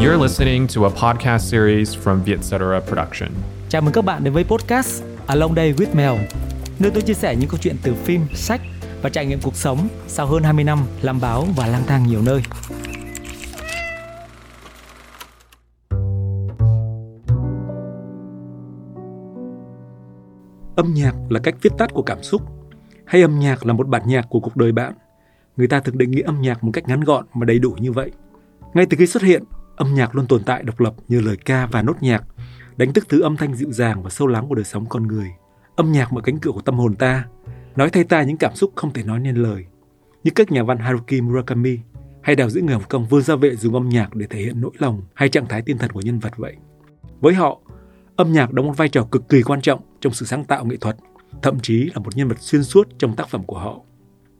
You're listening to a podcast series from Vietcetera Production. Chào mừng các bạn đến với podcast Along Day with Mel, nơi tôi chia sẻ những câu chuyện từ phim, sách và trải nghiệm cuộc sống sau hơn 20 năm làm báo và lang thang nhiều nơi. Âm nhạc là cách viết tắt của cảm xúc, hay âm nhạc là một bản nhạc của cuộc đời bạn. Người ta thường định nghĩa âm nhạc một cách ngắn gọn mà đầy đủ như vậy. Ngay từ khi xuất hiện, âm nhạc luôn tồn tại độc lập như lời ca và nốt nhạc, đánh thức thứ âm thanh dịu dàng và sâu lắng của đời sống con người. Âm nhạc mở cánh cửa của tâm hồn ta, nói thay ta những cảm xúc không thể nói nên lời. Như các nhà văn Haruki Murakami hay đạo diễn người Hồng Kông Vương Gia Vệ dùng âm nhạc để thể hiện nỗi lòng hay trạng thái tinh thần của nhân vật vậy. Với họ, âm nhạc đóng một vai trò cực kỳ quan trọng trong sự sáng tạo nghệ thuật, thậm chí là một nhân vật xuyên suốt trong tác phẩm của họ.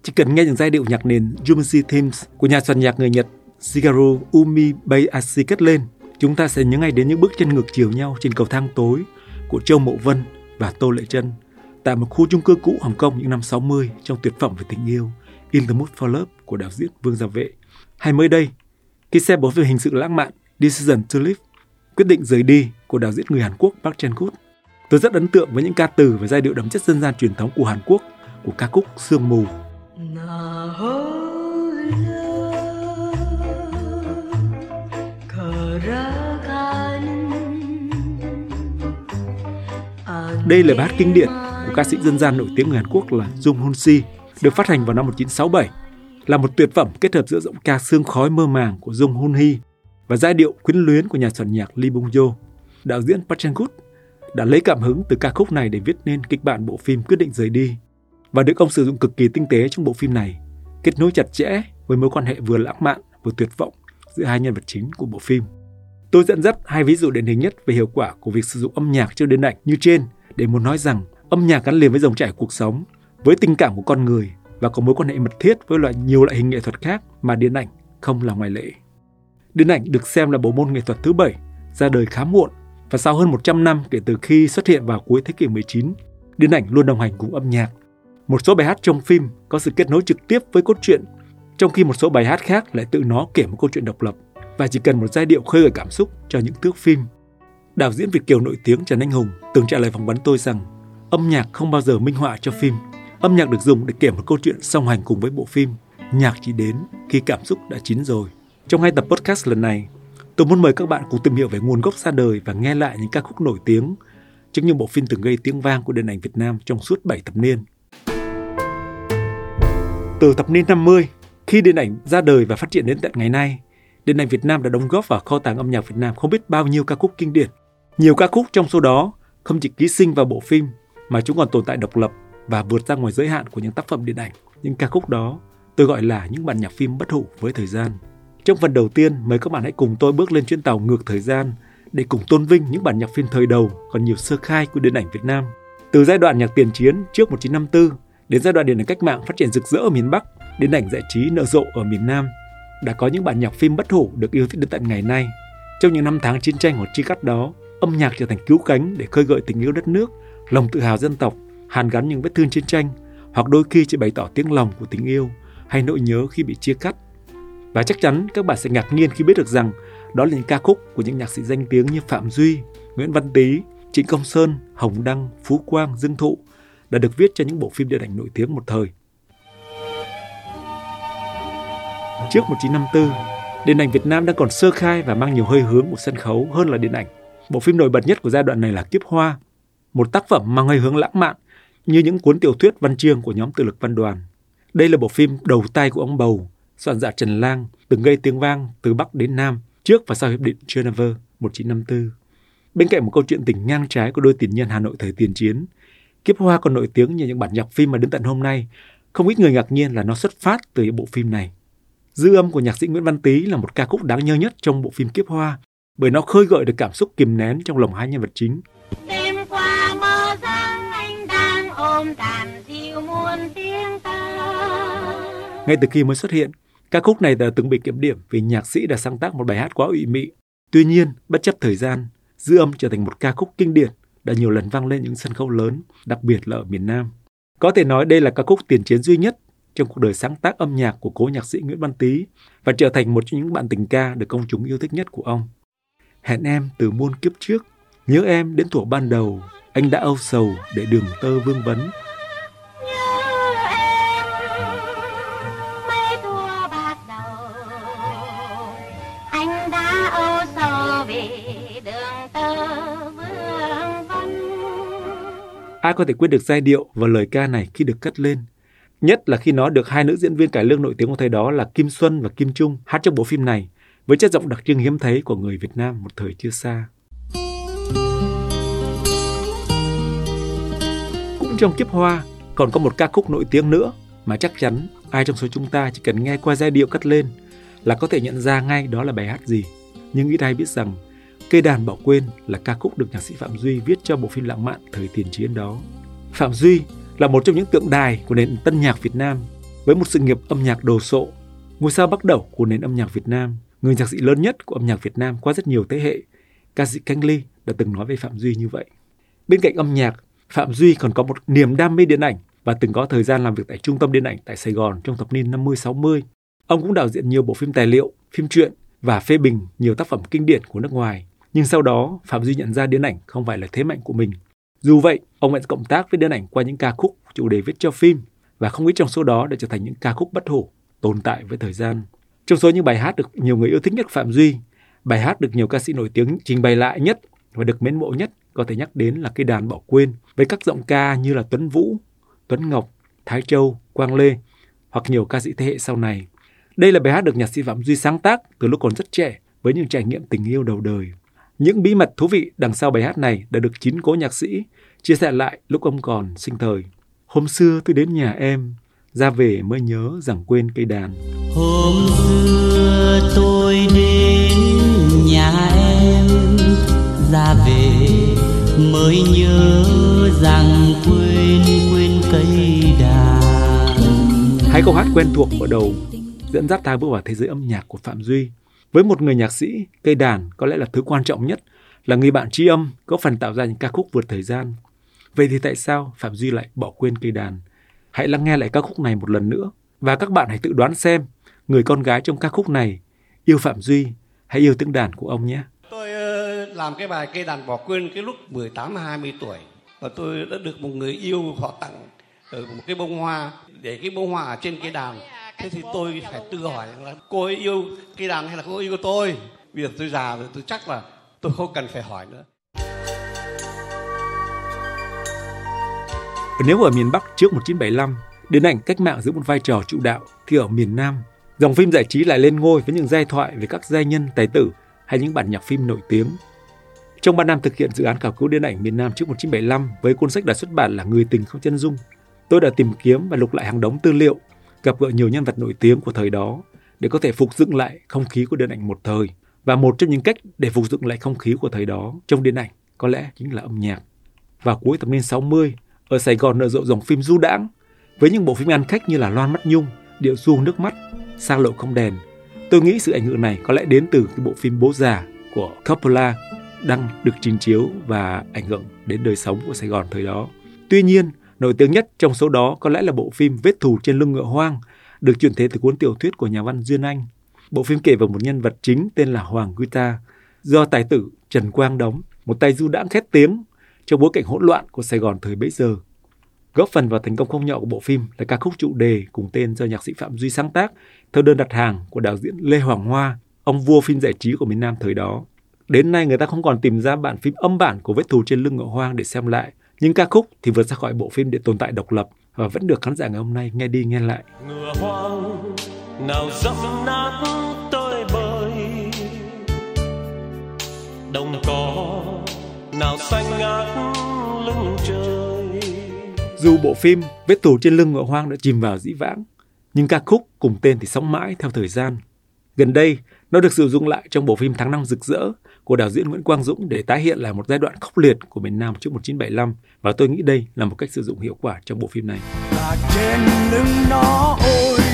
Chỉ cần nghe những giai điệu nhạc nền Jumanji Themes của nhà soạn nhạc người Nhật Shigeru Umebayashi cất lên, chúng ta sẽ nhớ ngay đến những bước chân ngược chiều nhau trên cầu thang tối của Châu Mộ Vân và Tô Lệ Trân tại một khu chung cư cũ Hồng Kông những năm 60 trong tuyệt phẩm về tình yêu In the Mood for Love của đạo diễn Vương Gia Vệ. Hay mới đây, khi xem bộ phim hình sự lãng mạn Decision to Live, quyết định rời đi của đạo diễn người Hàn Quốc Park Chan Wook. Tôi rất ấn tượng với những ca từ và giai điệu đậm chất dân gian truyền thống của Hàn Quốc của ca khúc Sương mù. Đây là bài hát kinh điển của ca sĩ dân gian nổi tiếng người Hàn Quốc là Jung Hoon Si, được phát hành vào năm 1967, là một tuyệt phẩm kết hợp giữa giọng ca sương khói mơ màng của Jung Hoon Hee và giai điệu quyến luyến của nhà soạn nhạc Lee Bung Jo. Đạo diễn Park Chan Wook đã lấy cảm hứng từ ca khúc này để viết nên kịch bản bộ phim Quyết định rời đi và được ông sử dụng cực kỳ tinh tế trong bộ phim này, kết nối chặt chẽ với mối quan hệ vừa lãng mạn vừa tuyệt vọng giữa hai nhân vật chính của bộ phim. Tôi dẫn dắt hai ví dụ điển hình nhất về hiệu quả của việc sử dụng âm nhạc trong điện ảnh như trên để muốn nói rằng âm nhạc gắn liền với dòng chảy cuộc sống, với tình cảm của con người và có mối quan hệ mật thiết với loại nhiều loại hình nghệ thuật khác mà điện ảnh không là ngoại lệ. Điện ảnh được xem là bộ môn nghệ thuật thứ bảy, ra đời khá muộn và sau hơn 100 năm kể từ khi xuất hiện vào cuối thế kỷ 19, điện ảnh luôn đồng hành cùng âm nhạc. Một số bài hát trong phim có sự kết nối trực tiếp với cốt truyện, trong khi một số bài hát khác lại tự nó kể một câu chuyện độc lập và chỉ cần một giai điệu khơi gợi cảm xúc cho những thước phim. Đạo diễn Việt kiều nổi tiếng Trần Anh Hùng từng trả lời phỏng vấn tôi rằng âm nhạc không bao giờ minh họa cho phim. Âm nhạc được dùng để kể một câu chuyện song hành cùng với bộ phim. Nhạc chỉ đến khi cảm xúc đã chín rồi. Trong hai tập podcast lần này, tôi muốn mời các bạn cùng tìm hiểu về nguồn gốc ra đời và nghe lại những ca khúc nổi tiếng chứng những bộ phim từng gây tiếng vang của điện ảnh Việt Nam trong suốt 7 thập niên. Từ thập niên 50, khi điện ảnh ra đời và phát triển đến tận ngày nay, điện ảnh Việt Nam đã đóng góp vào kho tàng âm nhạc Việt Nam không biết bao nhiêu ca khúc kinh điển. Nhiều ca khúc trong số đó không chỉ ký sinh vào bộ phim mà chúng còn tồn tại độc lập và vượt ra ngoài giới hạn của những tác phẩm điện ảnh. Những ca khúc đó tôi gọi là những bản nhạc phim bất hủ với thời gian. Trong phần đầu tiên, mời các bạn hãy cùng tôi bước lên chuyến tàu ngược thời gian để cùng tôn vinh những bản nhạc phim thời đầu còn nhiều sơ khai của điện ảnh Việt Nam. Từ giai đoạn nhạc tiền chiến trước 1954 đến giai đoạn điện ảnh cách mạng phát triển rực rỡ ở miền Bắc, điện ảnh giải trí nở rộ ở miền Nam, đã có những bản nhạc phim bất hủ được yêu thích đến tận ngày nay. Trong những năm tháng chiến tranh hoặc chi cắt đó, âm nhạc trở thành cứu cánh để khơi gợi tình yêu đất nước, lòng tự hào dân tộc, hàn gắn những vết thương chiến tranh, hoặc đôi khi chỉ bày tỏ tiếng lòng của tình yêu hay nỗi nhớ khi bị chia cắt. Và chắc chắn các bạn sẽ ngạc nhiên khi biết được rằng đó là những ca khúc của những nhạc sĩ danh tiếng như Phạm Duy, Nguyễn Văn Tý, Trịnh Công Sơn, Hồng Đăng, Phú Quang, Dương Thụ đã được viết cho những bộ phim điện ảnh nổi tiếng một thời. Trước 1954, điện ảnh Việt Nam đang còn sơ khai và mang nhiều hơi hướng của sân khấu hơn là điện ảnh. Bộ phim nổi bật nhất của giai đoạn này là Kiếp Hoa, một tác phẩm mang hơi hướng lãng mạn như những cuốn tiểu thuyết văn chương của nhóm Tự lực Văn Đoàn. Đây là bộ phim đầu tay của ông Bầu, soạn giả Trần Lang, từng gây tiếng vang từ Bắc đến Nam trước và sau Hiệp định Geneva 1954. Bên cạnh một câu chuyện tình ngang trái của đôi tiền nhân Hà Nội thời tiền chiến, Kiếp Hoa còn nổi tiếng như những bản nhạc phim mà đến tận hôm nay, không ít người ngạc nhiên là nó xuất phát từ bộ phim này. Dư âm của nhạc sĩ Nguyễn Văn Tý là một ca khúc đáng nhớ nhất trong bộ phim Kiếp Hoa, bởi nó khơi gợi được cảm xúc kìm nén trong lòng hai nhân vật chính. Đêm qua mơ giang anh đang ôm đàn dịu muôn tiếng ta. Ngay từ khi mới xuất hiện, ca khúc này đã từng bị kiểm điểm vì nhạc sĩ đã sáng tác một bài hát quá ủy mị. Tuy nhiên, bất chấp thời gian, dư âm trở thành một ca khúc kinh điển đã nhiều lần vang lên những sân khấu lớn, đặc biệt là ở miền Nam. Có thể nói đây là ca khúc tiền chiến duy nhất trong cuộc đời sáng tác âm nhạc của cố nhạc sĩ Nguyễn Văn Tý và trở thành một trong những bạn tình ca được công chúng yêu thích nhất của ông. Hẹn em từ muôn kiếp trước, nhớ em đến tuổi ban đầu, anh đã âu sầu để đường tơ vương vấn. Ai có thể quên được giai điệu và lời ca này khi được cất lên? Nhất là khi nó được hai nữ diễn viên cải lương nổi tiếng của thời đó là Kim Xuân và Kim Trung hát trong bộ phim này với chất giọng đặc trưng hiếm thấy của người Việt Nam một thời chưa xa. Cũng trong kiếp hoa, còn có một ca khúc nổi tiếng nữa mà chắc chắn ai trong số chúng ta chỉ cần nghe qua giai điệu cất lên là có thể nhận ra ngay đó là bài hát gì. Nhưng ít ai biết rằng Cây đàn bỏ quên là ca khúc được nhạc sĩ Phạm Duy viết cho bộ phim lãng mạn thời tiền chiến đó. Phạm Duy là một trong những tượng đài của nền tân nhạc Việt Nam với một sự nghiệp âm nhạc đồ sộ, ngôi sao bắt đầu của nền âm nhạc Việt Nam, người nhạc sĩ lớn nhất của âm nhạc Việt Nam qua rất nhiều thế hệ. Ca sĩ Canh Ly đã từng nói về Phạm Duy như vậy. Bên cạnh âm nhạc, Phạm Duy còn có một niềm đam mê điện ảnh và từng có thời gian làm việc tại Trung tâm Điện ảnh tại Sài Gòn trong thập niên 50-60. Ông cũng đạo diễn nhiều bộ phim tài liệu, phim truyện và phê bình nhiều tác phẩm kinh điển của nước ngoài nhưng sau đó, Phạm Duy nhận ra điện ảnh không phải là thế mạnh của mình. Dù vậy, ông vẫn cộng tác với điện ảnh qua những ca khúc chủ đề viết cho phim và không ít trong số đó đã trở thành những ca khúc bất hủ, tồn tại với thời gian. Trong số những bài hát được nhiều người yêu thích nhất Phạm Duy, bài hát được nhiều ca sĩ nổi tiếng trình bày lại nhất và được mến mộ nhất có thể nhắc đến là cây đàn bỏ quên với các giọng ca như là Tuấn Vũ, Tuấn Ngọc, Thái Châu, Quang Lê hoặc nhiều ca sĩ thế hệ sau này. Đây là bài hát được nhạc sĩ Phạm Duy sáng tác từ lúc còn rất trẻ với những trải nghiệm tình yêu đầu đời. Những bí mật thú vị đằng sau bài hát này đã được chín cố nhạc sĩ chia sẻ lại lúc ông còn sinh thời. Hôm xưa tôi đến nhà em, ra về mới nhớ rằng quên cây đàn. Hôm xưa tôi đến nhà em, ra về mới nhớ rằng quên quên cây đàn. Hai câu hát quen thuộc mở đầu dẫn dắt ta bước vào thế giới âm nhạc của Phạm Duy với một người nhạc sĩ, cây đàn có lẽ là thứ quan trọng nhất, là người bạn tri âm có phần tạo ra những ca khúc vượt thời gian. Vậy thì tại sao Phạm Duy lại bỏ quên cây đàn? Hãy lắng nghe lại ca khúc này một lần nữa và các bạn hãy tự đoán xem người con gái trong ca khúc này yêu Phạm Duy hay yêu tiếng đàn của ông nhé. Tôi ờ, làm cái bài cây đàn bỏ quên cái lúc 18 20 tuổi. Và tôi đã được một người yêu họ tặng một cái bông hoa để cái bông hoa ở trên cái đàn. Thế thì tôi phải tự hỏi là cô ấy yêu cây đàn hay là cô ấy yêu tôi? Bây giờ tôi già rồi tôi chắc là tôi không cần phải hỏi nữa. Nếu ở miền Bắc trước 1975, điện ảnh cách mạng giữ một vai trò trụ đạo, thì ở miền Nam, dòng phim giải trí lại lên ngôi với những giai thoại về các giai nhân tài tử hay những bản nhạc phim nổi tiếng. Trong 3 năm thực hiện dự án khảo cứu điện ảnh miền Nam trước 1975 với cuốn sách đã xuất bản là Người tình không chân dung, tôi đã tìm kiếm và lục lại hàng đống tư liệu gặp gỡ nhiều nhân vật nổi tiếng của thời đó để có thể phục dựng lại không khí của điện ảnh một thời. Và một trong những cách để phục dựng lại không khí của thời đó trong điện ảnh có lẽ chính là âm nhạc. Vào cuối thập niên 60, ở Sài Gòn nở rộ dòng phim du đãng với những bộ phim ăn khách như là Loan Mắt Nhung, Điệu Du Nước Mắt, Sang Lộ Không Đèn. Tôi nghĩ sự ảnh hưởng này có lẽ đến từ cái bộ phim Bố Già của Coppola đang được trình chiếu và ảnh hưởng đến đời sống của Sài Gòn thời đó. Tuy nhiên, Nổi tiếng nhất trong số đó có lẽ là bộ phim Vết thù trên lưng ngựa hoang, được chuyển thể từ cuốn tiểu thuyết của nhà văn Duyên Anh. Bộ phim kể về một nhân vật chính tên là Hoàng Guita, do tài tử Trần Quang đóng, một tay du đãng khét tiếng trong bối cảnh hỗn loạn của Sài Gòn thời bấy giờ. Góp phần vào thành công không nhỏ của bộ phim là ca khúc trụ đề cùng tên do nhạc sĩ Phạm Duy sáng tác theo đơn đặt hàng của đạo diễn Lê Hoàng Hoa, ông vua phim giải trí của miền Nam thời đó. Đến nay người ta không còn tìm ra bản phim âm bản của Vết thù trên lưng ngựa hoang để xem lại, nhưng ca khúc thì vượt ra khỏi bộ phim để tồn tại độc lập và vẫn được khán giả ngày hôm nay nghe đi nghe lại. Ngựa hoang nào dẫm nát tôi bơi đồng cỏ nào xanh ngát lưng trời dù bộ phim vết tù trên lưng ngựa hoang đã chìm vào dĩ vãng, nhưng ca khúc cùng tên thì sống mãi theo thời gian gần đây, nó được sử dụng lại trong bộ phim Tháng năm rực rỡ của đạo diễn Nguyễn Quang Dũng để tái hiện lại một giai đoạn khốc liệt của miền Nam trước 1975 và tôi nghĩ đây là một cách sử dụng hiệu quả trong bộ phim này. Là trên lưng nó ôi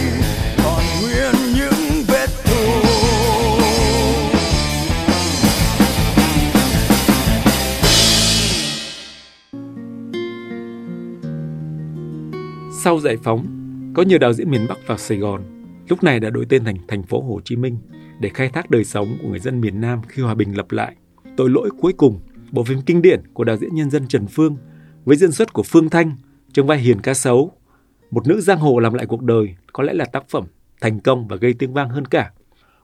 Sau giải phóng, Có nhiều đạo diễn miền Bắc vào Sài Gòn, lúc này đã đổi tên thành thành phố Hồ Chí Minh để khai thác đời sống của người dân miền Nam khi hòa bình lập lại. Tội lỗi cuối cùng, bộ phim kinh điển của đạo diễn nhân dân Trần Phương với diễn xuất của Phương Thanh trong vai hiền cá sấu, một nữ giang hồ làm lại cuộc đời có lẽ là tác phẩm thành công và gây tiếng vang hơn cả.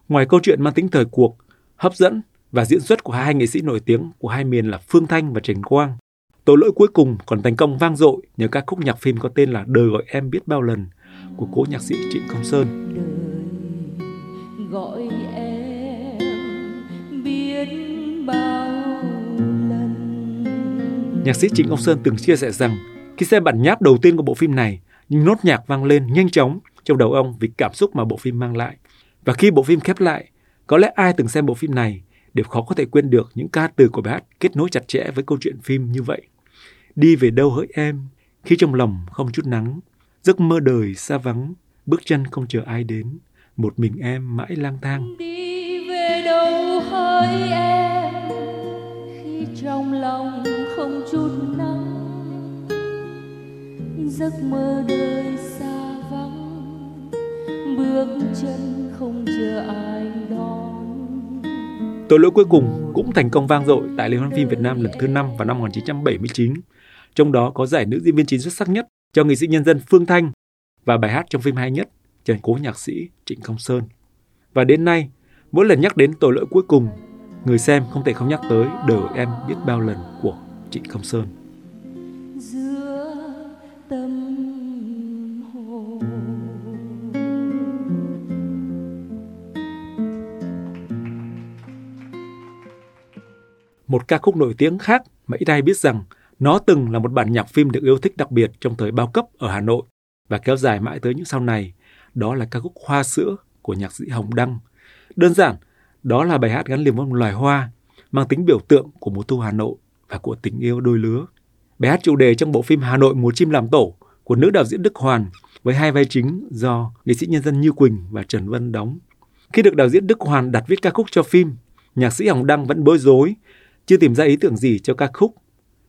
Ngoài câu chuyện mang tính thời cuộc, hấp dẫn và diễn xuất của hai nghệ sĩ nổi tiếng của hai miền là Phương Thanh và Trần Quang, tội lỗi cuối cùng còn thành công vang dội nhờ ca khúc nhạc phim có tên là Đời gọi em biết bao lần của cố nhạc sĩ Trịnh Công Sơn. đời gọi em biết bao lần Nhạc sĩ Trịnh Công Sơn từng chia sẻ rằng khi xem bản nháp đầu tiên của bộ phim này, những nốt nhạc vang lên nhanh chóng trong đầu ông vì cảm xúc mà bộ phim mang lại. Và khi bộ phim khép lại, có lẽ ai từng xem bộ phim này đều khó có thể quên được những ca từ của bài hát kết nối chặt chẽ với câu chuyện phim như vậy. Đi về đâu hỡi em, khi trong lòng không chút nắng, giấc mơ đời xa vắng, bước chân không chờ ai đến, một mình em mãi lang thang. đi về đâu hỡi em khi trong lòng không chút nắng giấc mơ đời xa vắng bước chân không chờ ai đón Tội lỗi cuối cùng cũng thành công vang dội tại Liên hoan phim Việt Nam lần thứ 5 vào năm 1979. Trong đó có giải nữ diễn viên chính xuất sắc nhất cho nghệ sĩ nhân dân Phương Thanh và bài hát trong phim hay nhất cho cố nhạc sĩ Trịnh Công Sơn. Và đến nay, mỗi lần nhắc đến tội lỗi cuối cùng, người xem không thể không nhắc tới Đời em biết bao lần của Trịnh Công Sơn. giữa tâm hồn Một ca khúc nổi tiếng khác mà ít ai biết rằng nó từng là một bản nhạc phim được yêu thích đặc biệt trong thời bao cấp ở Hà Nội và kéo dài mãi tới những sau này. Đó là ca khúc Hoa sữa của nhạc sĩ Hồng Đăng. Đơn giản, đó là bài hát gắn liền với một loài hoa, mang tính biểu tượng của mùa thu Hà Nội và của tình yêu đôi lứa. Bài hát chủ đề trong bộ phim Hà Nội mùa chim làm tổ của nữ đạo diễn Đức Hoàn với hai vai chính do nghệ sĩ nhân dân Như Quỳnh và Trần Vân đóng. Khi được đạo diễn Đức Hoàn đặt viết ca khúc cho phim, nhạc sĩ Hồng Đăng vẫn bối rối, chưa tìm ra ý tưởng gì cho ca khúc.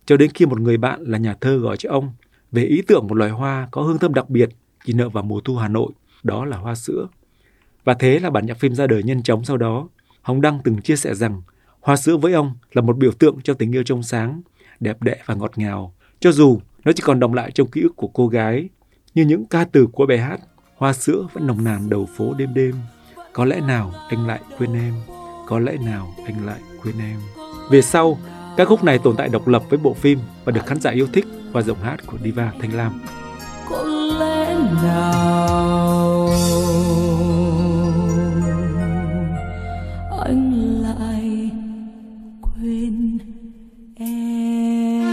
Cho đến khi một người bạn là nhà thơ gọi cho ông về ý tưởng một loài hoa có hương thơm đặc biệt chỉ nợ vào mùa thu Hà Nội, đó là hoa sữa. Và thế là bản nhạc phim ra đời nhanh chóng sau đó. Hồng Đăng từng chia sẻ rằng hoa sữa với ông là một biểu tượng cho tình yêu trong sáng, đẹp đẽ và ngọt ngào. Cho dù nó chỉ còn động lại trong ký ức của cô gái, như những ca từ của bài hát, hoa sữa vẫn nồng nàn đầu phố đêm đêm. Có lẽ nào anh lại quên em, có lẽ nào anh lại quên em. Về sau, các khúc này tồn tại độc lập với bộ phim và được khán giả yêu thích qua giọng hát của Diva Thanh Lam. có lẽ nào anh lại quên em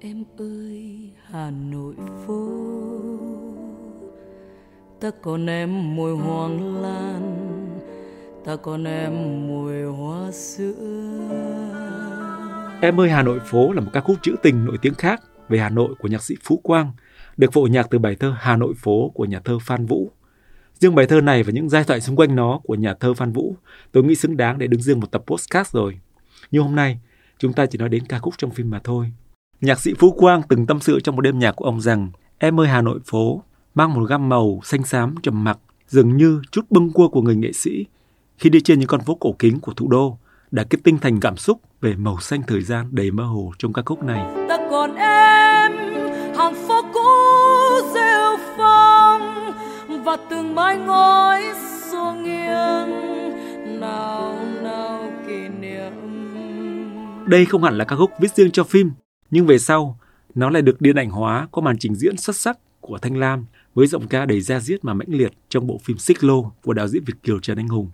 em ơi, hà nội phố ta còn em mùi hoàng lan ta còn em mùi hoa sữa Em ơi Hà Nội phố là một ca khúc trữ tình nổi tiếng khác về Hà Nội của nhạc sĩ Phú Quang, được phổ nhạc từ bài thơ Hà Nội phố của nhà thơ Phan Vũ. Riêng bài thơ này và những giai thoại xung quanh nó của nhà thơ Phan Vũ, tôi nghĩ xứng đáng để đứng riêng một tập podcast rồi. Nhưng hôm nay, chúng ta chỉ nói đến ca khúc trong phim mà thôi. Nhạc sĩ Phú Quang từng tâm sự trong một đêm nhạc của ông rằng Em ơi Hà Nội phố mang một gam màu xanh xám trầm mặc, dường như chút bâng cua của người nghệ sĩ khi đi trên những con phố cổ kính của thủ đô đã kết tinh thành cảm xúc về màu xanh thời gian đầy mơ hồ trong ca khúc này. ta còn em hàng phố cũ rêu phong và từng mái ngói xua nghiêng nào nào kỷ niệm Đây không hẳn là ca khúc viết riêng cho phim, nhưng về sau, nó lại được điện ảnh hóa có màn trình diễn xuất sắc của Thanh Lam với giọng ca đầy da diết mà mãnh liệt trong bộ phim Xích Lô của đạo diễn Việt Kiều Trần Anh Hùng.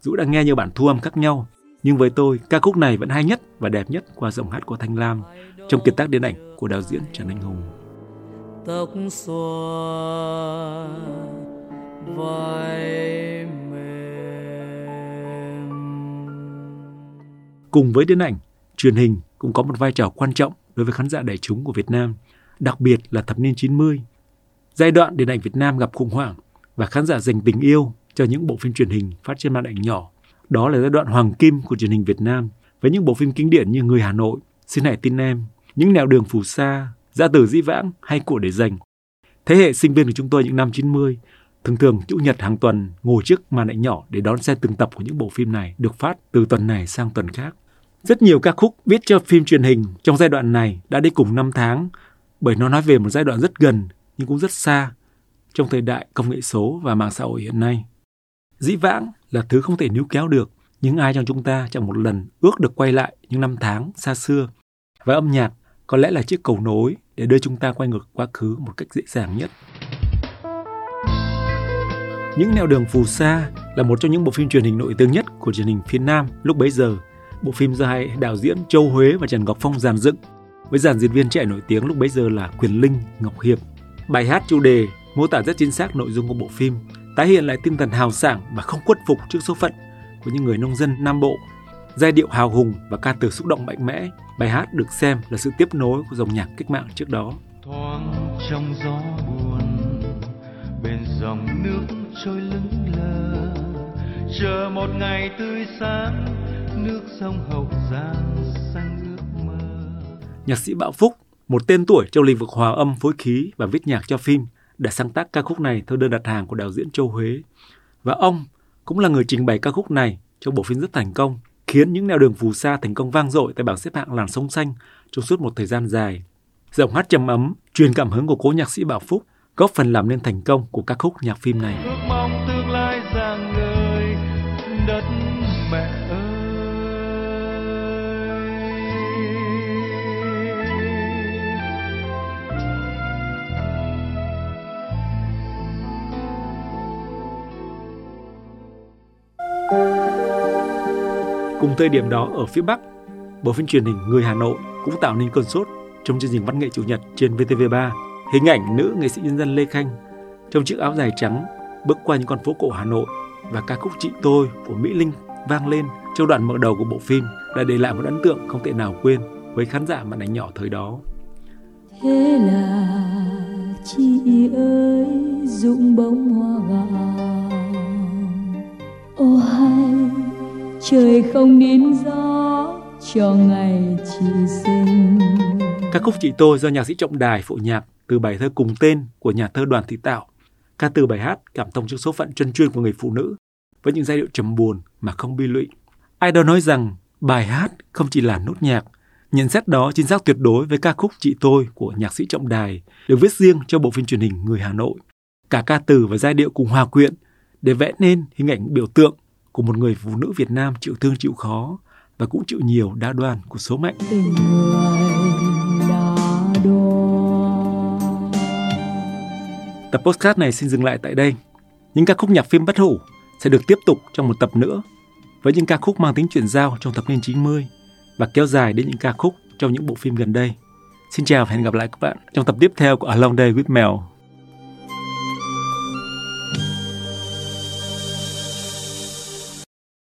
Dũ đã nghe nhiều bản thu âm khác nhau, nhưng với tôi, ca khúc này vẫn hay nhất và đẹp nhất qua giọng hát của Thanh Lam trong kiệt tác điện ảnh của đạo diễn Trần Anh Hùng. tóc xòa vai mềm Cùng với điện ảnh, truyền hình cũng có một vai trò quan trọng đối với khán giả đại chúng của Việt Nam, đặc biệt là thập niên 90. Giai đoạn điện ảnh Việt Nam gặp khủng hoảng và khán giả dành tình yêu cho những bộ phim truyền hình phát trên màn ảnh nhỏ. Đó là giai đoạn hoàng kim của truyền hình Việt Nam với những bộ phim kinh điển như Người Hà Nội, Xin hãy tin em, Những nẻo đường phù sa, Gia Tử dĩ vãng hay Của để dành. Thế hệ sinh viên của chúng tôi những năm 90 thường thường chủ nhật hàng tuần ngồi trước màn ảnh nhỏ để đón xem từng tập của những bộ phim này được phát từ tuần này sang tuần khác. Rất nhiều ca khúc viết cho phim truyền hình trong giai đoạn này đã đi cùng năm tháng bởi nó nói về một giai đoạn rất gần nhưng cũng rất xa trong thời đại công nghệ số và mạng xã hội hiện nay. Dĩ vãng là thứ không thể níu kéo được, nhưng ai trong chúng ta chẳng một lần ước được quay lại những năm tháng xa xưa. Và âm nhạc có lẽ là chiếc cầu nối để đưa chúng ta quay ngược quá khứ một cách dễ dàng nhất. Những nẻo đường phù sa là một trong những bộ phim truyền hình nổi tiếng nhất của truyền hình phía Nam lúc bấy giờ. Bộ phim do hai đạo diễn Châu Huế và Trần Ngọc Phong dàn dựng với dàn diễn viên trẻ nổi tiếng lúc bấy giờ là Quyền Linh, Ngọc Hiệp. Bài hát chủ đề mô tả rất chính xác nội dung của bộ phim, tái hiện lại tinh thần hào sảng và không khuất phục trước số phận của những người nông dân Nam Bộ. Giai điệu hào hùng và ca từ xúc động mạnh mẽ, bài hát được xem là sự tiếp nối của dòng nhạc cách mạng trước đó. thoáng trong gió buồn bên dòng nước trôi lững lờ chờ một ngày tươi sáng nước sông hậu giang xanh ước mơ Nhạc sĩ Bảo Phúc, một tên tuổi trong lĩnh vực hòa âm phối khí và viết nhạc cho phim, đã sáng tác ca khúc này theo đơn đặt hàng của đạo diễn Châu Huế. Và ông cũng là người trình bày ca khúc này trong bộ phim rất thành công, khiến những nẻo đường phù sa thành công vang dội tại bảng xếp hạng làn sóng xanh trong suốt một thời gian dài. Giọng hát trầm ấm, truyền cảm hứng của cố nhạc sĩ Bảo Phúc góp phần làm nên thành công của ca khúc nhạc phim này. ước mong Cùng thời điểm đó ở phía Bắc, bộ phim truyền hình Người Hà Nội cũng tạo nên cơn sốt trong chương trình văn nghệ chủ nhật trên VTV3. Hình ảnh nữ nghệ sĩ nhân dân Lê Khanh trong chiếc áo dài trắng bước qua những con phố cổ Hà Nội và ca khúc Chị Tôi của Mỹ Linh vang lên trong đoạn mở đầu của bộ phim đã để lại một ấn tượng không thể nào quên với khán giả màn ảnh nhỏ thời đó. thế là chị ơi dụng bông hoa gạo trời không nín gió cho ngày chị sinh Ca khúc Chị Tôi do nhạc sĩ Trọng Đài phụ nhạc từ bài thơ cùng tên của nhà thơ Đoàn Thị Tạo. Ca từ bài hát cảm thông trước số phận chân chuyên của người phụ nữ với những giai điệu trầm buồn mà không bi lụy. Ai đó nói rằng bài hát không chỉ là nốt nhạc. Nhận xét đó chính xác tuyệt đối với ca khúc Chị Tôi của nhạc sĩ Trọng Đài, được viết riêng cho bộ phim truyền hình Người Hà Nội. Cả ca từ và giai điệu cùng hòa quyện để vẽ nên hình ảnh biểu tượng của một người phụ nữ Việt Nam chịu thương chịu khó và cũng chịu nhiều đa đoan của số mệnh. tình người đã đoan Tập podcast này xin dừng lại tại đây. Những ca khúc nhạc phim bất hủ sẽ được tiếp tục trong một tập nữa với những ca khúc mang tính chuyển giao trong thập niên 90 và kéo dài đến những ca khúc trong những bộ phim gần đây. Xin chào và hẹn gặp lại các bạn trong tập tiếp theo của Along Day with Mel